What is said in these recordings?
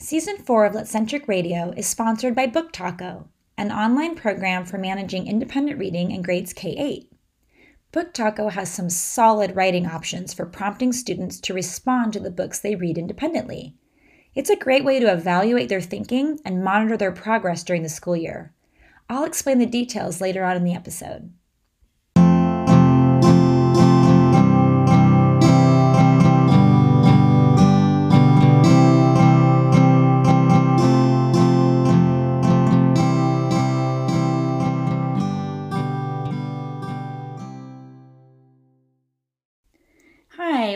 Season 4 of Litcentric Radio is sponsored by Book Taco, an online program for managing independent reading in grades K 8. Book Taco has some solid writing options for prompting students to respond to the books they read independently. It's a great way to evaluate their thinking and monitor their progress during the school year. I'll explain the details later on in the episode.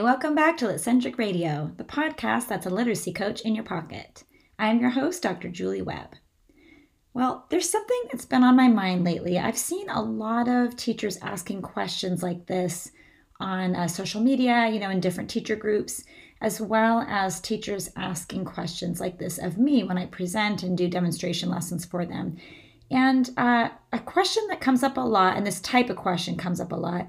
Welcome back to Litcentric Radio, the podcast that's a literacy coach in your pocket. I'm your host, Dr. Julie Webb. Well, there's something that's been on my mind lately. I've seen a lot of teachers asking questions like this on uh, social media, you know, in different teacher groups, as well as teachers asking questions like this of me when I present and do demonstration lessons for them. And uh, a question that comes up a lot, and this type of question comes up a lot,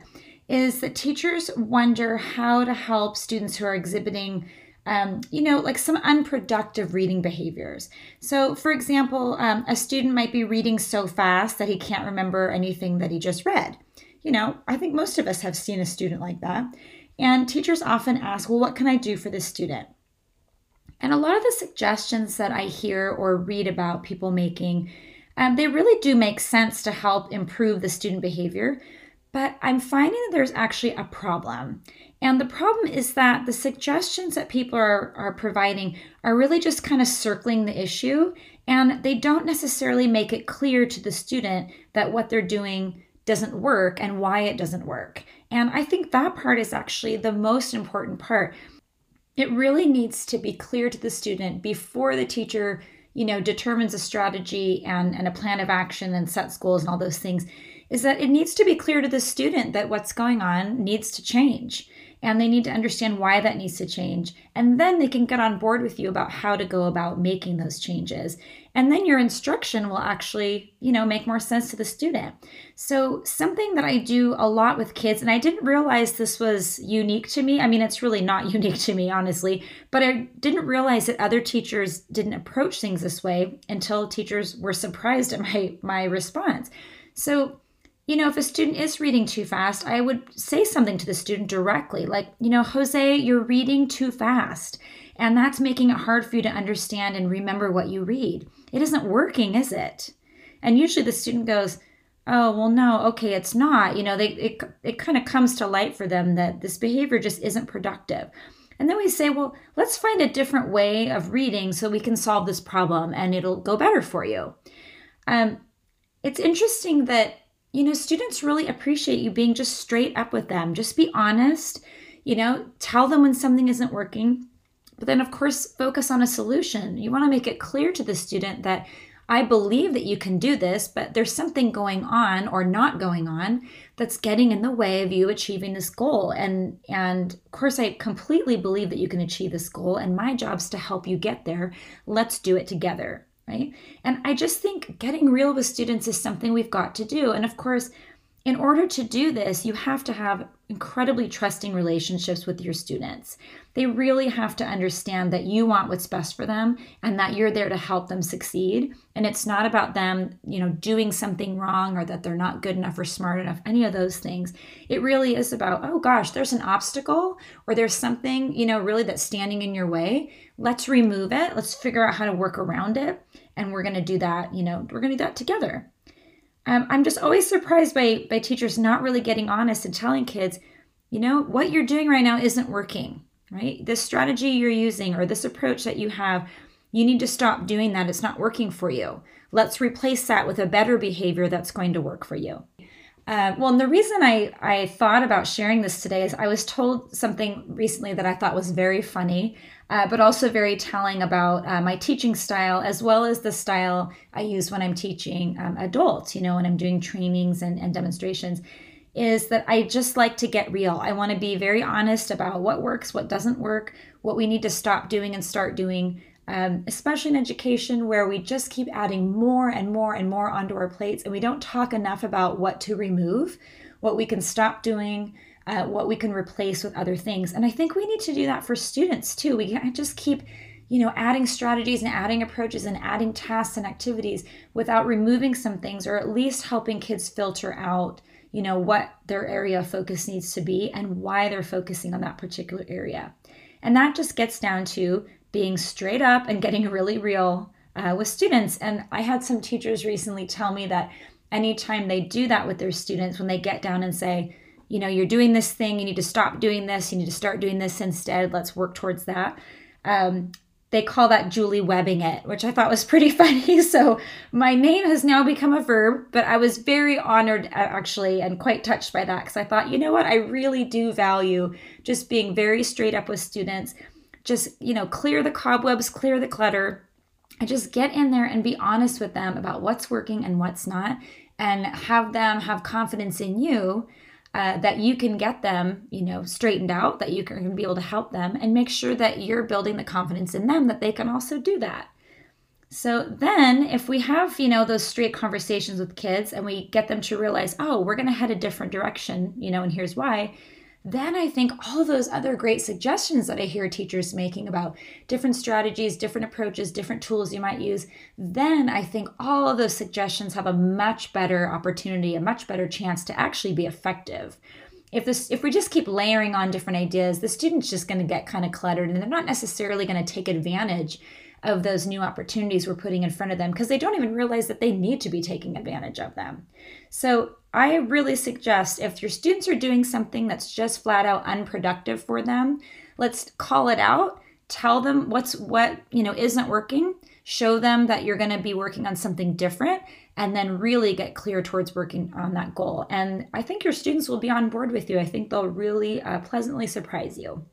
is that teachers wonder how to help students who are exhibiting um, you know, like some unproductive reading behaviors. So, for example, um, a student might be reading so fast that he can't remember anything that he just read. You know, I think most of us have seen a student like that. And teachers often ask, well, what can I do for this student? And a lot of the suggestions that I hear or read about people making, um, they really do make sense to help improve the student behavior. But I'm finding that there's actually a problem. And the problem is that the suggestions that people are, are providing are really just kind of circling the issue, and they don't necessarily make it clear to the student that what they're doing doesn't work and why it doesn't work. And I think that part is actually the most important part. It really needs to be clear to the student before the teacher, you know, determines a strategy and, and a plan of action and sets goals and all those things is that it needs to be clear to the student that what's going on needs to change and they need to understand why that needs to change. And then they can get on board with you about how to go about making those changes. And then your instruction will actually, you know, make more sense to the student. So, something that I do a lot with kids, and I didn't realize this was unique to me. I mean, it's really not unique to me, honestly, but I didn't realize that other teachers didn't approach things this way until teachers were surprised at my my response. So, you know, if a student is reading too fast, I would say something to the student directly, like, you know, Jose, you're reading too fast. And that's making it hard for you to understand and remember what you read. It isn't working, is it? And usually the student goes, oh, well, no, okay, it's not. You know, they, it, it kind of comes to light for them that this behavior just isn't productive. And then we say, well, let's find a different way of reading so we can solve this problem and it'll go better for you. Um, it's interesting that you know, students really appreciate you being just straight up with them. Just be honest, you know, tell them when something isn't working. But then, of course, focus on a solution. You want to make it clear to the student that I believe that you can do this, but there's something going on or not going on that's getting in the way of you achieving this goal. And and of course I completely believe that you can achieve this goal and my job is to help you get there. Let's do it together right? And I just think getting real with students is something we've got to do. And of course, in order to do this, you have to have incredibly trusting relationships with your students. They really have to understand that you want what's best for them and that you're there to help them succeed. And it's not about them, you know, doing something wrong or that they're not good enough or smart enough, any of those things. It really is about, oh gosh, there's an obstacle or there's something, you know, really that's standing in your way. Let's remove it. Let's figure out how to work around it. And we're going to do that, you know, we're going to do that together. Um, I'm just always surprised by by teachers not really getting honest and telling kids, you know, what you're doing right now isn't working, right? This strategy you're using or this approach that you have, you need to stop doing that. It's not working for you. Let's replace that with a better behavior that's going to work for you. Uh, well, and the reason I, I thought about sharing this today is I was told something recently that I thought was very funny uh, but also very telling about uh, my teaching style as well as the style I use when I'm teaching um, adults, you know, when I'm doing trainings and, and demonstrations, is that I just like to get real. I want to be very honest about what works, what doesn't work, what we need to stop doing and start doing. Um, especially in education, where we just keep adding more and more and more onto our plates, and we don't talk enough about what to remove, what we can stop doing, uh, what we can replace with other things. And I think we need to do that for students too. We can't just keep you know, adding strategies and adding approaches and adding tasks and activities without removing some things or at least helping kids filter out, you know, what their area of focus needs to be and why they're focusing on that particular area. And that just gets down to being straight up and getting really real uh, with students. And I had some teachers recently tell me that anytime they do that with their students, when they get down and say, you know, you're doing this thing, you need to stop doing this, you need to start doing this instead, let's work towards that. Um, they call that Julie webbing it, which I thought was pretty funny. So my name has now become a verb, but I was very honored actually and quite touched by that because I thought, you know what, I really do value just being very straight up with students. Just, you know, clear the cobwebs, clear the clutter, and just get in there and be honest with them about what's working and what's not, and have them have confidence in you uh, that you can get them, you know, straightened out, that you can be able to help them, and make sure that you're building the confidence in them that they can also do that. So then, if we have, you know, those straight conversations with kids and we get them to realize, oh, we're going to head a different direction, you know, and here's why, then I think all those other great suggestions that I hear teachers making about different strategies, different approaches, different tools you might use, then I think all of those suggestions have a much better opportunity, a much better chance to actually be effective. If this if we just keep layering on different ideas, the student's just going to get kind of cluttered and they're not necessarily going to take advantage of those new opportunities we're putting in front of them because they don't even realize that they need to be taking advantage of them. So, I really suggest if your students are doing something that's just flat out unproductive for them, let's call it out, tell them what's what, you know, isn't working, show them that you're going to be working on something different and then really get clear towards working on that goal. And I think your students will be on board with you. I think they'll really uh, pleasantly surprise you.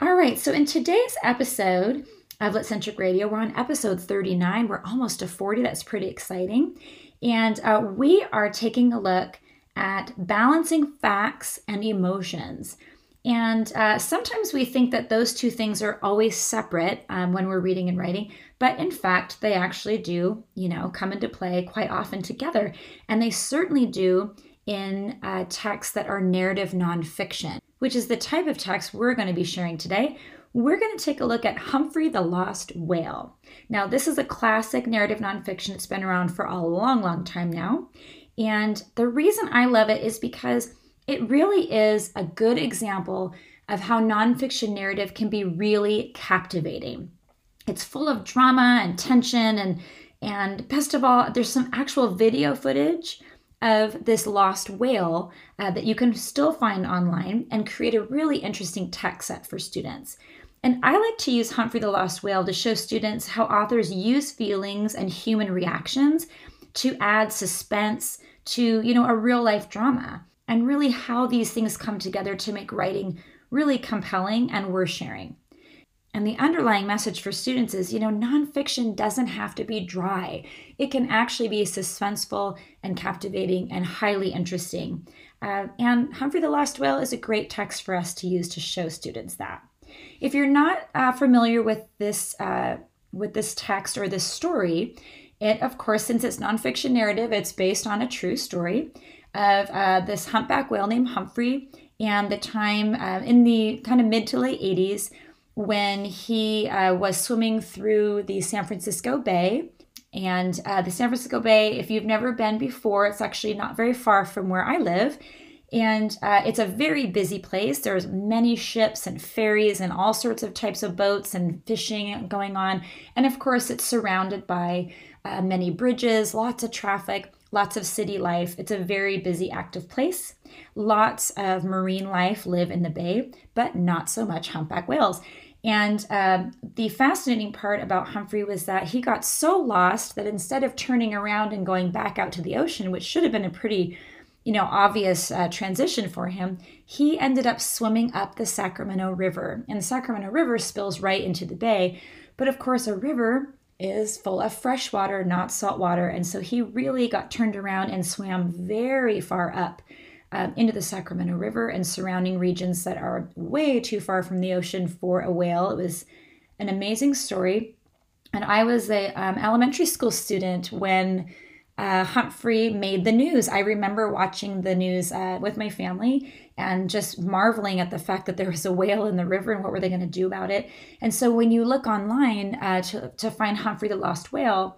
All right, so in today's episode of Litcentric Radio, we're on episode 39. We're almost to 40. That's pretty exciting. And uh, we are taking a look at balancing facts and emotions. And uh, sometimes we think that those two things are always separate um, when we're reading and writing, but in fact, they actually do, you know, come into play quite often together. And they certainly do in uh, texts that are narrative nonfiction which is the type of text we're going to be sharing today, we're going to take a look at Humphrey the Lost Whale. Now, this is a classic narrative nonfiction. It's been around for a long, long time now. And the reason I love it is because it really is a good example of how nonfiction narrative can be really captivating. It's full of drama and tension and and best of all, there's some actual video footage of this lost whale uh, that you can still find online and create a really interesting text set for students. And I like to use Humphrey the Lost Whale to show students how authors use feelings and human reactions to add suspense to, you know, a real life drama and really how these things come together to make writing really compelling and worth sharing. And the underlying message for students is you know, nonfiction doesn't have to be dry. It can actually be suspenseful and captivating and highly interesting. Uh, and Humphrey the Lost Whale is a great text for us to use to show students that. If you're not uh, familiar with this, uh, with this text or this story, it, of course, since it's nonfiction narrative, it's based on a true story of uh, this humpback whale named Humphrey and the time uh, in the kind of mid to late 80s when he uh, was swimming through the San Francisco Bay. And uh, the San Francisco Bay, if you've never been before, it's actually not very far from where I live. And uh, it's a very busy place. There's many ships and ferries and all sorts of types of boats and fishing going on. And of course, it's surrounded by uh, many bridges, lots of traffic, lots of city life. It's a very busy, active place. Lots of marine life live in the bay, but not so much humpback whales. And um, the fascinating part about Humphrey was that he got so lost that instead of turning around and going back out to the ocean, which should have been a pretty, you know, obvious uh, transition for him, he ended up swimming up the Sacramento River. And the Sacramento River spills right into the bay. But of course, a river is full of fresh water, not salt water. And so he really got turned around and swam very far up um, into the Sacramento River and surrounding regions that are way too far from the ocean for a whale. It was an amazing story. And I was a um, elementary school student when uh, Humphrey made the news. I remember watching the news uh, with my family, and just marveling at the fact that there was a whale in the river and what were they going to do about it. And so when you look online uh, to, to find Humphrey the Lost Whale,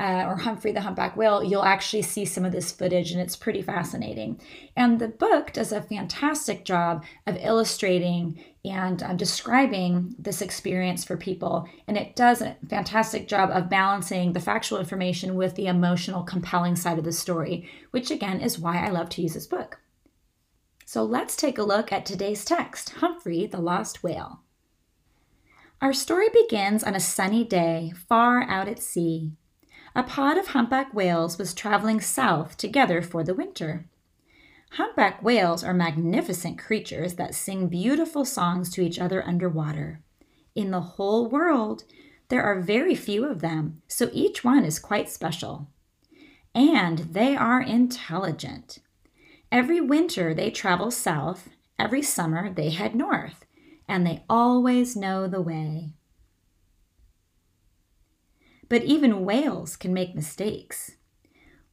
uh, or Humphrey the Humpback Whale, you'll actually see some of this footage and it's pretty fascinating. And the book does a fantastic job of illustrating and uh, describing this experience for people. And it does a fantastic job of balancing the factual information with the emotional, compelling side of the story, which again is why I love to use this book. So let's take a look at today's text Humphrey the Lost Whale. Our story begins on a sunny day far out at sea a pod of humpback whales was traveling south together for the winter. Humpback whales are magnificent creatures that sing beautiful songs to each other underwater. In the whole world, there are very few of them, so each one is quite special. And they are intelligent. Every winter they travel south, every summer they head north, and they always know the way. But even whales can make mistakes.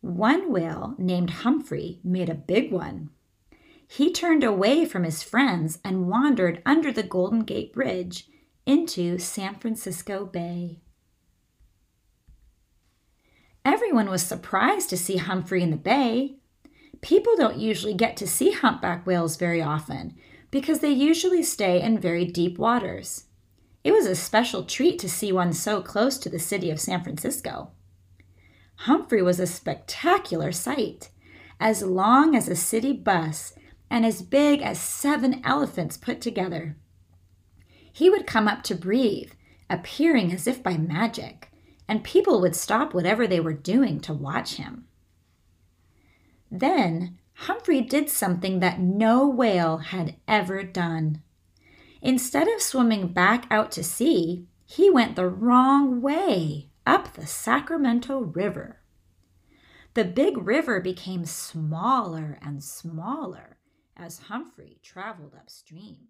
One whale named Humphrey made a big one. He turned away from his friends and wandered under the Golden Gate Bridge into San Francisco Bay. Everyone was surprised to see Humphrey in the bay. People don't usually get to see humpback whales very often because they usually stay in very deep waters. It was a special treat to see one so close to the city of San Francisco. Humphrey was a spectacular sight, as long as a city bus and as big as seven elephants put together. He would come up to breathe, appearing as if by magic, and people would stop whatever they were doing to watch him. Then Humphrey did something that no whale had ever done. Instead of swimming back out to sea, he went the wrong way up the Sacramento River. The big river became smaller and smaller as Humphrey traveled upstream.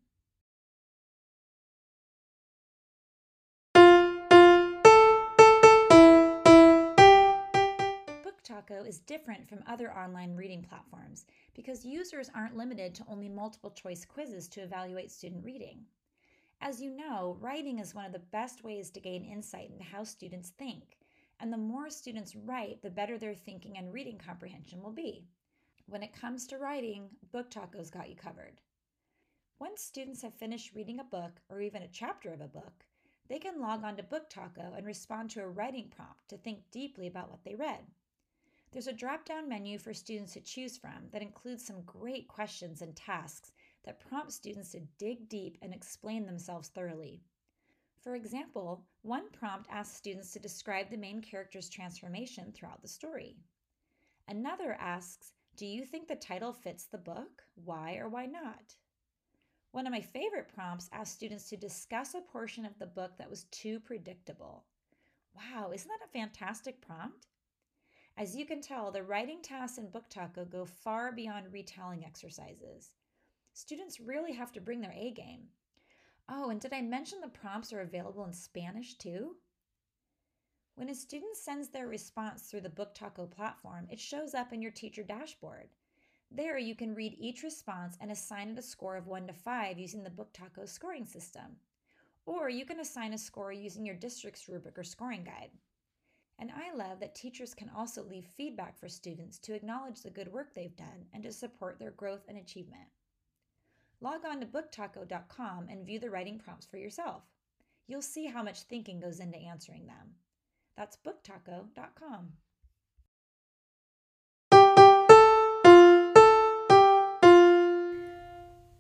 BookTaco is different from other online reading platforms because users aren't limited to only multiple choice quizzes to evaluate student reading. As you know, writing is one of the best ways to gain insight into how students think, and the more students write, the better their thinking and reading comprehension will be. When it comes to writing, BookTaco's got you covered. Once students have finished reading a book or even a chapter of a book, they can log on to BookTaco and respond to a writing prompt to think deeply about what they read. There's a drop down menu for students to choose from that includes some great questions and tasks that prompt students to dig deep and explain themselves thoroughly. For example, one prompt asks students to describe the main character's transformation throughout the story. Another asks, Do you think the title fits the book? Why or why not? One of my favorite prompts asks students to discuss a portion of the book that was too predictable. Wow, isn't that a fantastic prompt? As you can tell, the writing tasks in Book Taco go far beyond retelling exercises. Students really have to bring their A game. Oh, and did I mention the prompts are available in Spanish too? When a student sends their response through the Book Taco platform, it shows up in your teacher dashboard. There, you can read each response and assign it a score of 1 to 5 using the Book Taco scoring system. Or you can assign a score using your district's rubric or scoring guide. And I love that teachers can also leave feedback for students to acknowledge the good work they've done and to support their growth and achievement. Log on to booktaco.com and view the writing prompts for yourself. You'll see how much thinking goes into answering them. That's booktaco.com.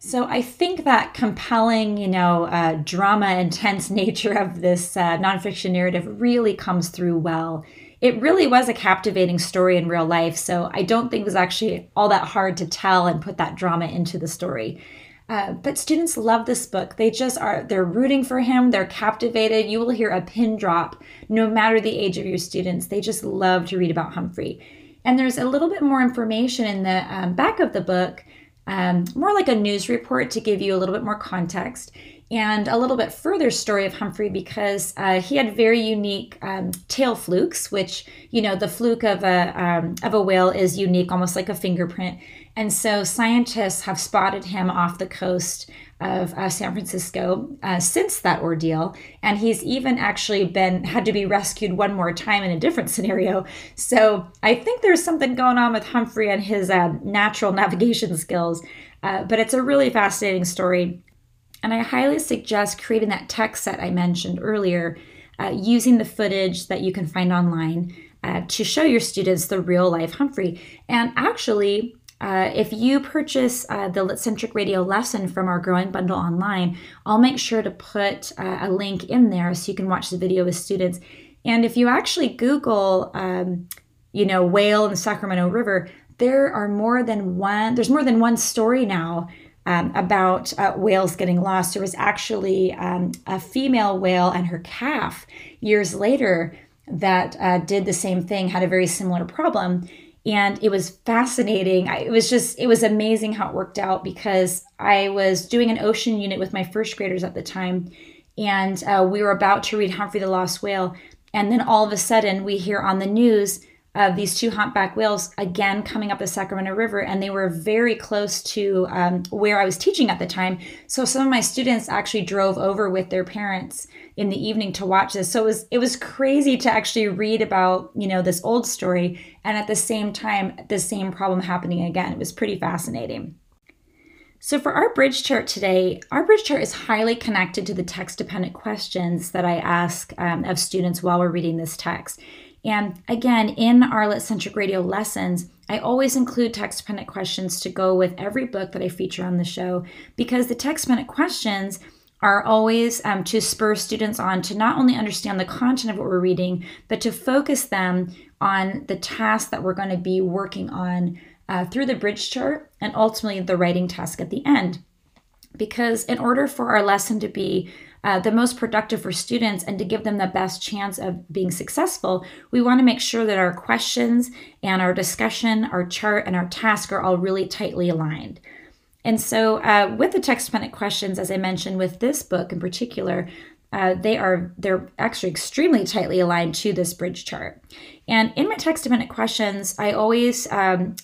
So I think that compelling, you know, uh, drama intense nature of this uh, nonfiction narrative really comes through well. It really was a captivating story in real life, so I don't think it was actually all that hard to tell and put that drama into the story. Uh, but students love this book. They just are, they're rooting for him. They're captivated. You will hear a pin drop no matter the age of your students. They just love to read about Humphrey. And there's a little bit more information in the um, back of the book, um, more like a news report to give you a little bit more context and a little bit further story of Humphrey because uh, he had very unique um, tail flukes, which you know the fluke of a um, of a whale is unique, almost like a fingerprint. And so scientists have spotted him off the coast of uh, San Francisco uh, since that ordeal, and he's even actually been had to be rescued one more time in a different scenario. So I think there's something going on with Humphrey and his uh, natural navigation skills. Uh, but it's a really fascinating story, and I highly suggest creating that text set I mentioned earlier, uh, using the footage that you can find online. Uh, to show your students the real life Humphrey. And actually, uh, if you purchase uh, the Litcentric Radio lesson from our Growing Bundle online, I'll make sure to put uh, a link in there so you can watch the video with students. And if you actually Google, um, you know, whale in the Sacramento River, there are more than one. There's more than one story now um, about uh, whales getting lost. There was actually um, a female whale and her calf years later that uh, did the same thing, had a very similar problem and it was fascinating. I, it was just, it was amazing how it worked out because I was doing an ocean unit with my first graders at the time, and uh, we were about to read Humphrey the Lost Whale. And then all of a sudden, we hear on the news these two humpback whales again coming up the Sacramento River, and they were very close to um, where I was teaching at the time. So some of my students actually drove over with their parents in the evening to watch this. So it was it was crazy to actually read about you know this old story, and at the same time the same problem happening again. It was pretty fascinating. So for our bridge chart today, our bridge chart is highly connected to the text dependent questions that I ask um, of students while we're reading this text. And again, in our Litcentric Radio lessons, I always include text dependent questions to go with every book that I feature on the show because the text dependent questions are always um, to spur students on to not only understand the content of what we're reading, but to focus them on the task that we're going to be working on uh, through the bridge chart and ultimately the writing task at the end. Because in order for our lesson to be uh, the most productive for students and to give them the best chance of being successful, we want to make sure that our questions and our discussion, our chart, and our task are all really tightly aligned. And so, uh, with the text dependent questions, as I mentioned, with this book in particular, uh, they are they're actually extremely tightly aligned to this bridge chart. And in my text dependent questions, I always um,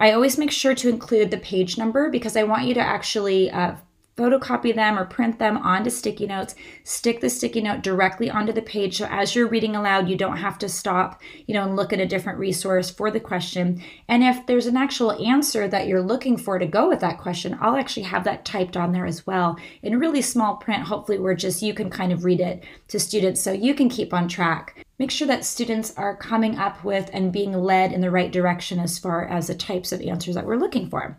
I always make sure to include the page number because I want you to actually uh, photocopy them or print them onto sticky notes. Stick the sticky note directly onto the page. So as you're reading aloud you don't have to stop you know and look at a different resource for the question. And if there's an actual answer that you're looking for to go with that question i'll actually have that typed on there as well in really small print hopefully where just you can kind of read it to students so you can keep on track. Make sure that students are coming up with and being led in the right direction as far as the types of answers that we're looking for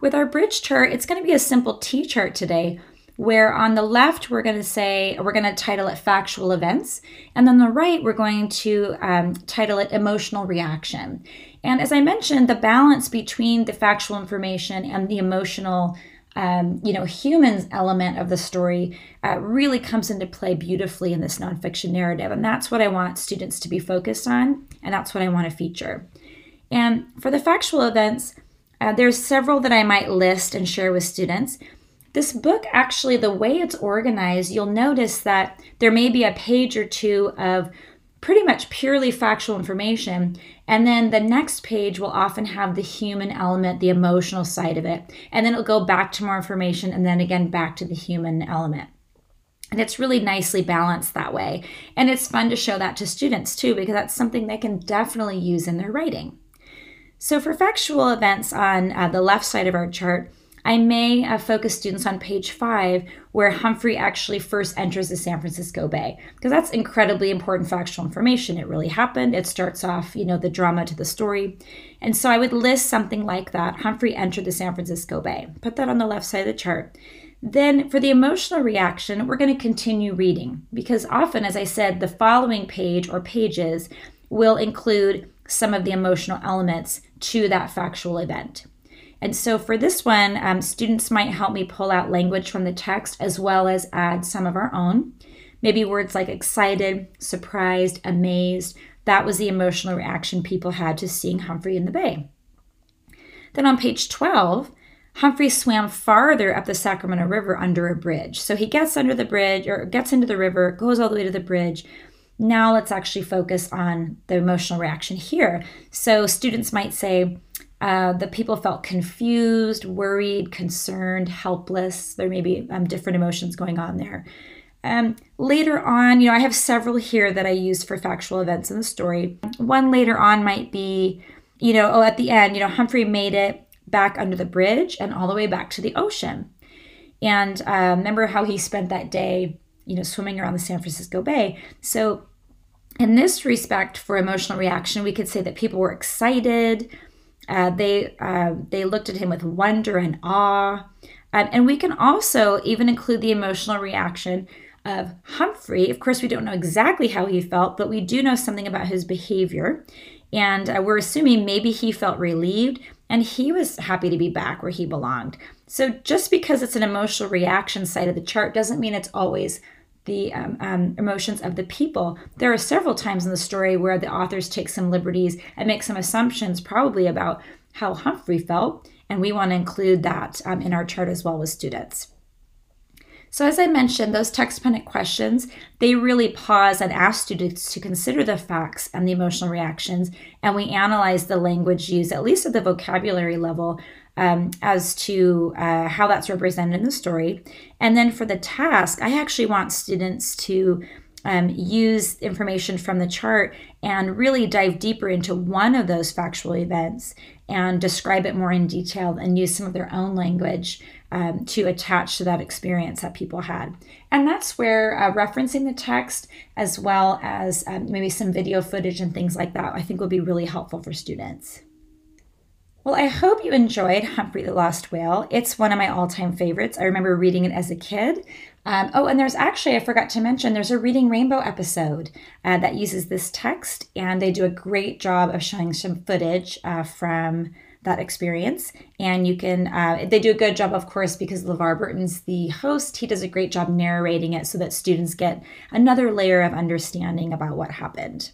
with our bridge chart, it's going to be a simple T chart today, where on the left, we're going to say, we're going to title it factual events. And on the right, we're going to um, title it emotional reaction. And as I mentioned, the balance between the factual information and the emotional um, you know, humans element of the story uh, really comes into play beautifully in this nonfiction narrative. And that's what I want students to be focused on, and that's what I want to feature. And for the factual events, uh, there's several that I might list and share with students. This book, actually, the way it's organized, you'll notice that there may be a page or two of pretty much purely factual information. And then the next page will often have the human element, the emotional side of it. And then it'll go back to more information and then again back to the human element. And it's really nicely balanced that way. And it's fun to show that to students too, because that's something they can definitely use in their writing. So for factual events on uh, the left side of our chart, I may uh, focus students on page five, where Humphrey actually first enters the San Francisco Bay, because that's incredibly important factual information. It really happened. It starts off, you know, the drama to the story. And so I would list something like that Humphrey entered the San Francisco Bay. Put that on the left side of the chart. Then for the emotional reaction, we're going to continue reading, because often, as I said, the following page or pages will include some of the emotional elements to that factual event. And so for this one, um, students might help me pull out language from the text as well as add some of our own. Maybe words like excited, surprised, amazed. That was the emotional reaction people had to seeing Humphrey in the bay. Then on page 12, Humphrey swam farther up the Sacramento River under a bridge. So he gets under the bridge or gets into the river, goes all the way to the bridge, now let's actually focus on the emotional reaction here. So students might say, Uh, the people felt confused, worried, concerned, helpless. There may be um, different emotions going on there. Um, later on, you know, I have several here that I use for factual events in the story. One later on might be, you know, oh, at the end, you know, Humphrey made it back under the bridge and all the way back to the ocean. And uh, remember how he spent that day, you know, swimming around the San Francisco Bay. So, in this respect, for emotional reaction, we could say that people were excited. Uh, they uh, they looked at him with wonder and awe, um, and we can also even include the emotional reaction of Humphrey. Of course, we don't know exactly how he felt, but we do know something about his behavior, and uh, we're assuming maybe he felt relieved and he was happy to be back where he belonged. So just because it's an emotional reaction side of the chart doesn't mean it's always the um, um, emotions of the people. There are several times in the story where the authors take some liberties and make some assumptions, probably about how Humphrey felt, and we want to include that um, in our chart as well with students. So as I mentioned, those text dependent questions, they really pause and ask students to consider the facts and the emotional reactions, and we analyze the language used, at least at the vocabulary level, um, as to uh, how that's represented in the story. And then for the task, I actually want students to um, use information from the chart and really dive deeper into one of those factual events and describe it more in detail and use some of their own language um, to attach to that experience that people had. And that's where uh, referencing the text as well as um, maybe some video footage and things like that, I think will be really helpful for students. Well, I hope you enjoyed Humphrey the Lost Whale. It's one of my all time favorites. I remember reading it as a kid. Um, oh, and there's actually, I forgot to mention, there's a Reading Rainbow episode uh, that uses this text, and they do a great job of showing some footage uh, from that experience. And you can, uh, they do a good job, of course, because LeVar Burton's the host. He does a great job narrating it so that students get another layer of understanding about what happened.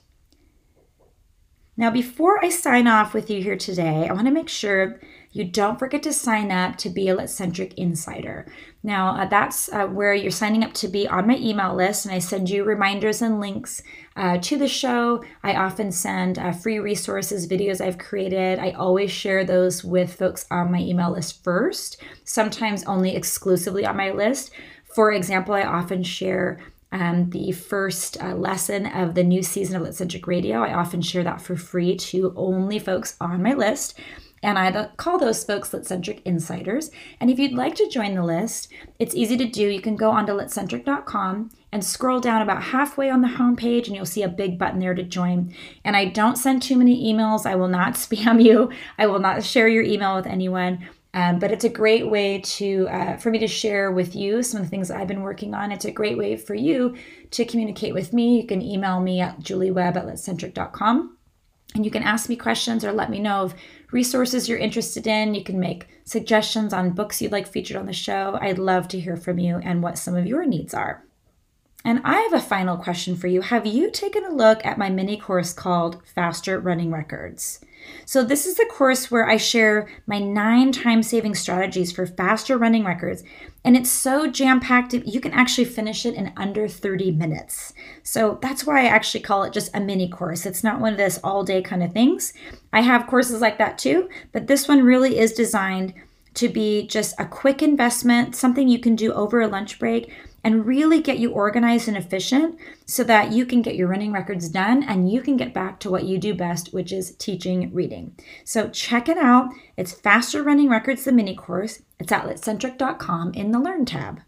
Now, before I sign off with you here today, I want to make sure you don't forget to sign up to be a Litcentric Insider. Now, uh, that's uh, where you're signing up to be on my email list, and I send you reminders and links uh, to the show. I often send uh, free resources, videos I've created. I always share those with folks on my email list first, sometimes only exclusively on my list. For example, I often share um, the first uh, lesson of the new season of Litcentric Radio. I often share that for free to only folks on my list. And I call those folks Litcentric Insiders. And if you'd like to join the list, it's easy to do. You can go onto litcentric.com and scroll down about halfway on the homepage, and you'll see a big button there to join. And I don't send too many emails. I will not spam you, I will not share your email with anyone. Um, but it's a great way to uh, for me to share with you some of the things I've been working on. It's a great way for you to communicate with me. You can email me at juliewebb at litcentric.com and you can ask me questions or let me know of resources you're interested in. You can make suggestions on books you'd like featured on the show. I'd love to hear from you and what some of your needs are. And I have a final question for you. Have you taken a look at my mini course called Faster Running Records? So, this is the course where I share my nine time saving strategies for faster running records. And it's so jam packed, you can actually finish it in under 30 minutes. So, that's why I actually call it just a mini course. It's not one of those all day kind of things. I have courses like that too, but this one really is designed to be just a quick investment, something you can do over a lunch break and really get you organized and efficient so that you can get your running records done and you can get back to what you do best, which is teaching reading. So check it out. It's Faster Running Records, the mini course. It's at litcentric.com in the Learn tab.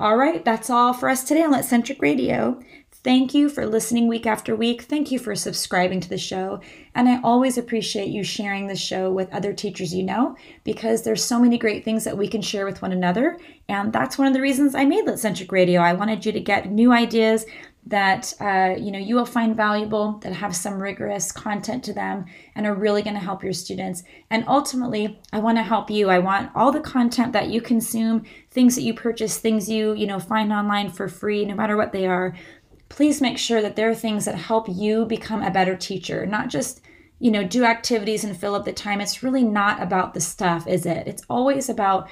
All right, that's all for us today on Litcentric Radio. Thank you for listening week after week. Thank you for subscribing to the show. And I always appreciate you sharing the show with other teachers you know because there's so many great things that we can share with one another. And that's one of the reasons I made Litcentric Radio. I wanted you to get new ideas that uh, you know you will find valuable that have some rigorous content to them and are really going to help your students and ultimately i want to help you i want all the content that you consume things that you purchase things you you know find online for free no matter what they are please make sure that there are things that help you become a better teacher, not just you know do activities and fill up the time it's really not about the stuff is it it's always about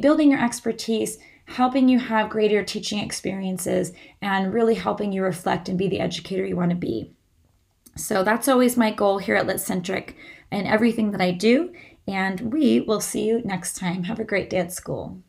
building your expertise helping you have greater teaching experiences and really helping you reflect and be the educator you want to be So that's always my goal here at Litcentric and everything that I do. And we will see you next time. Have a great day at school.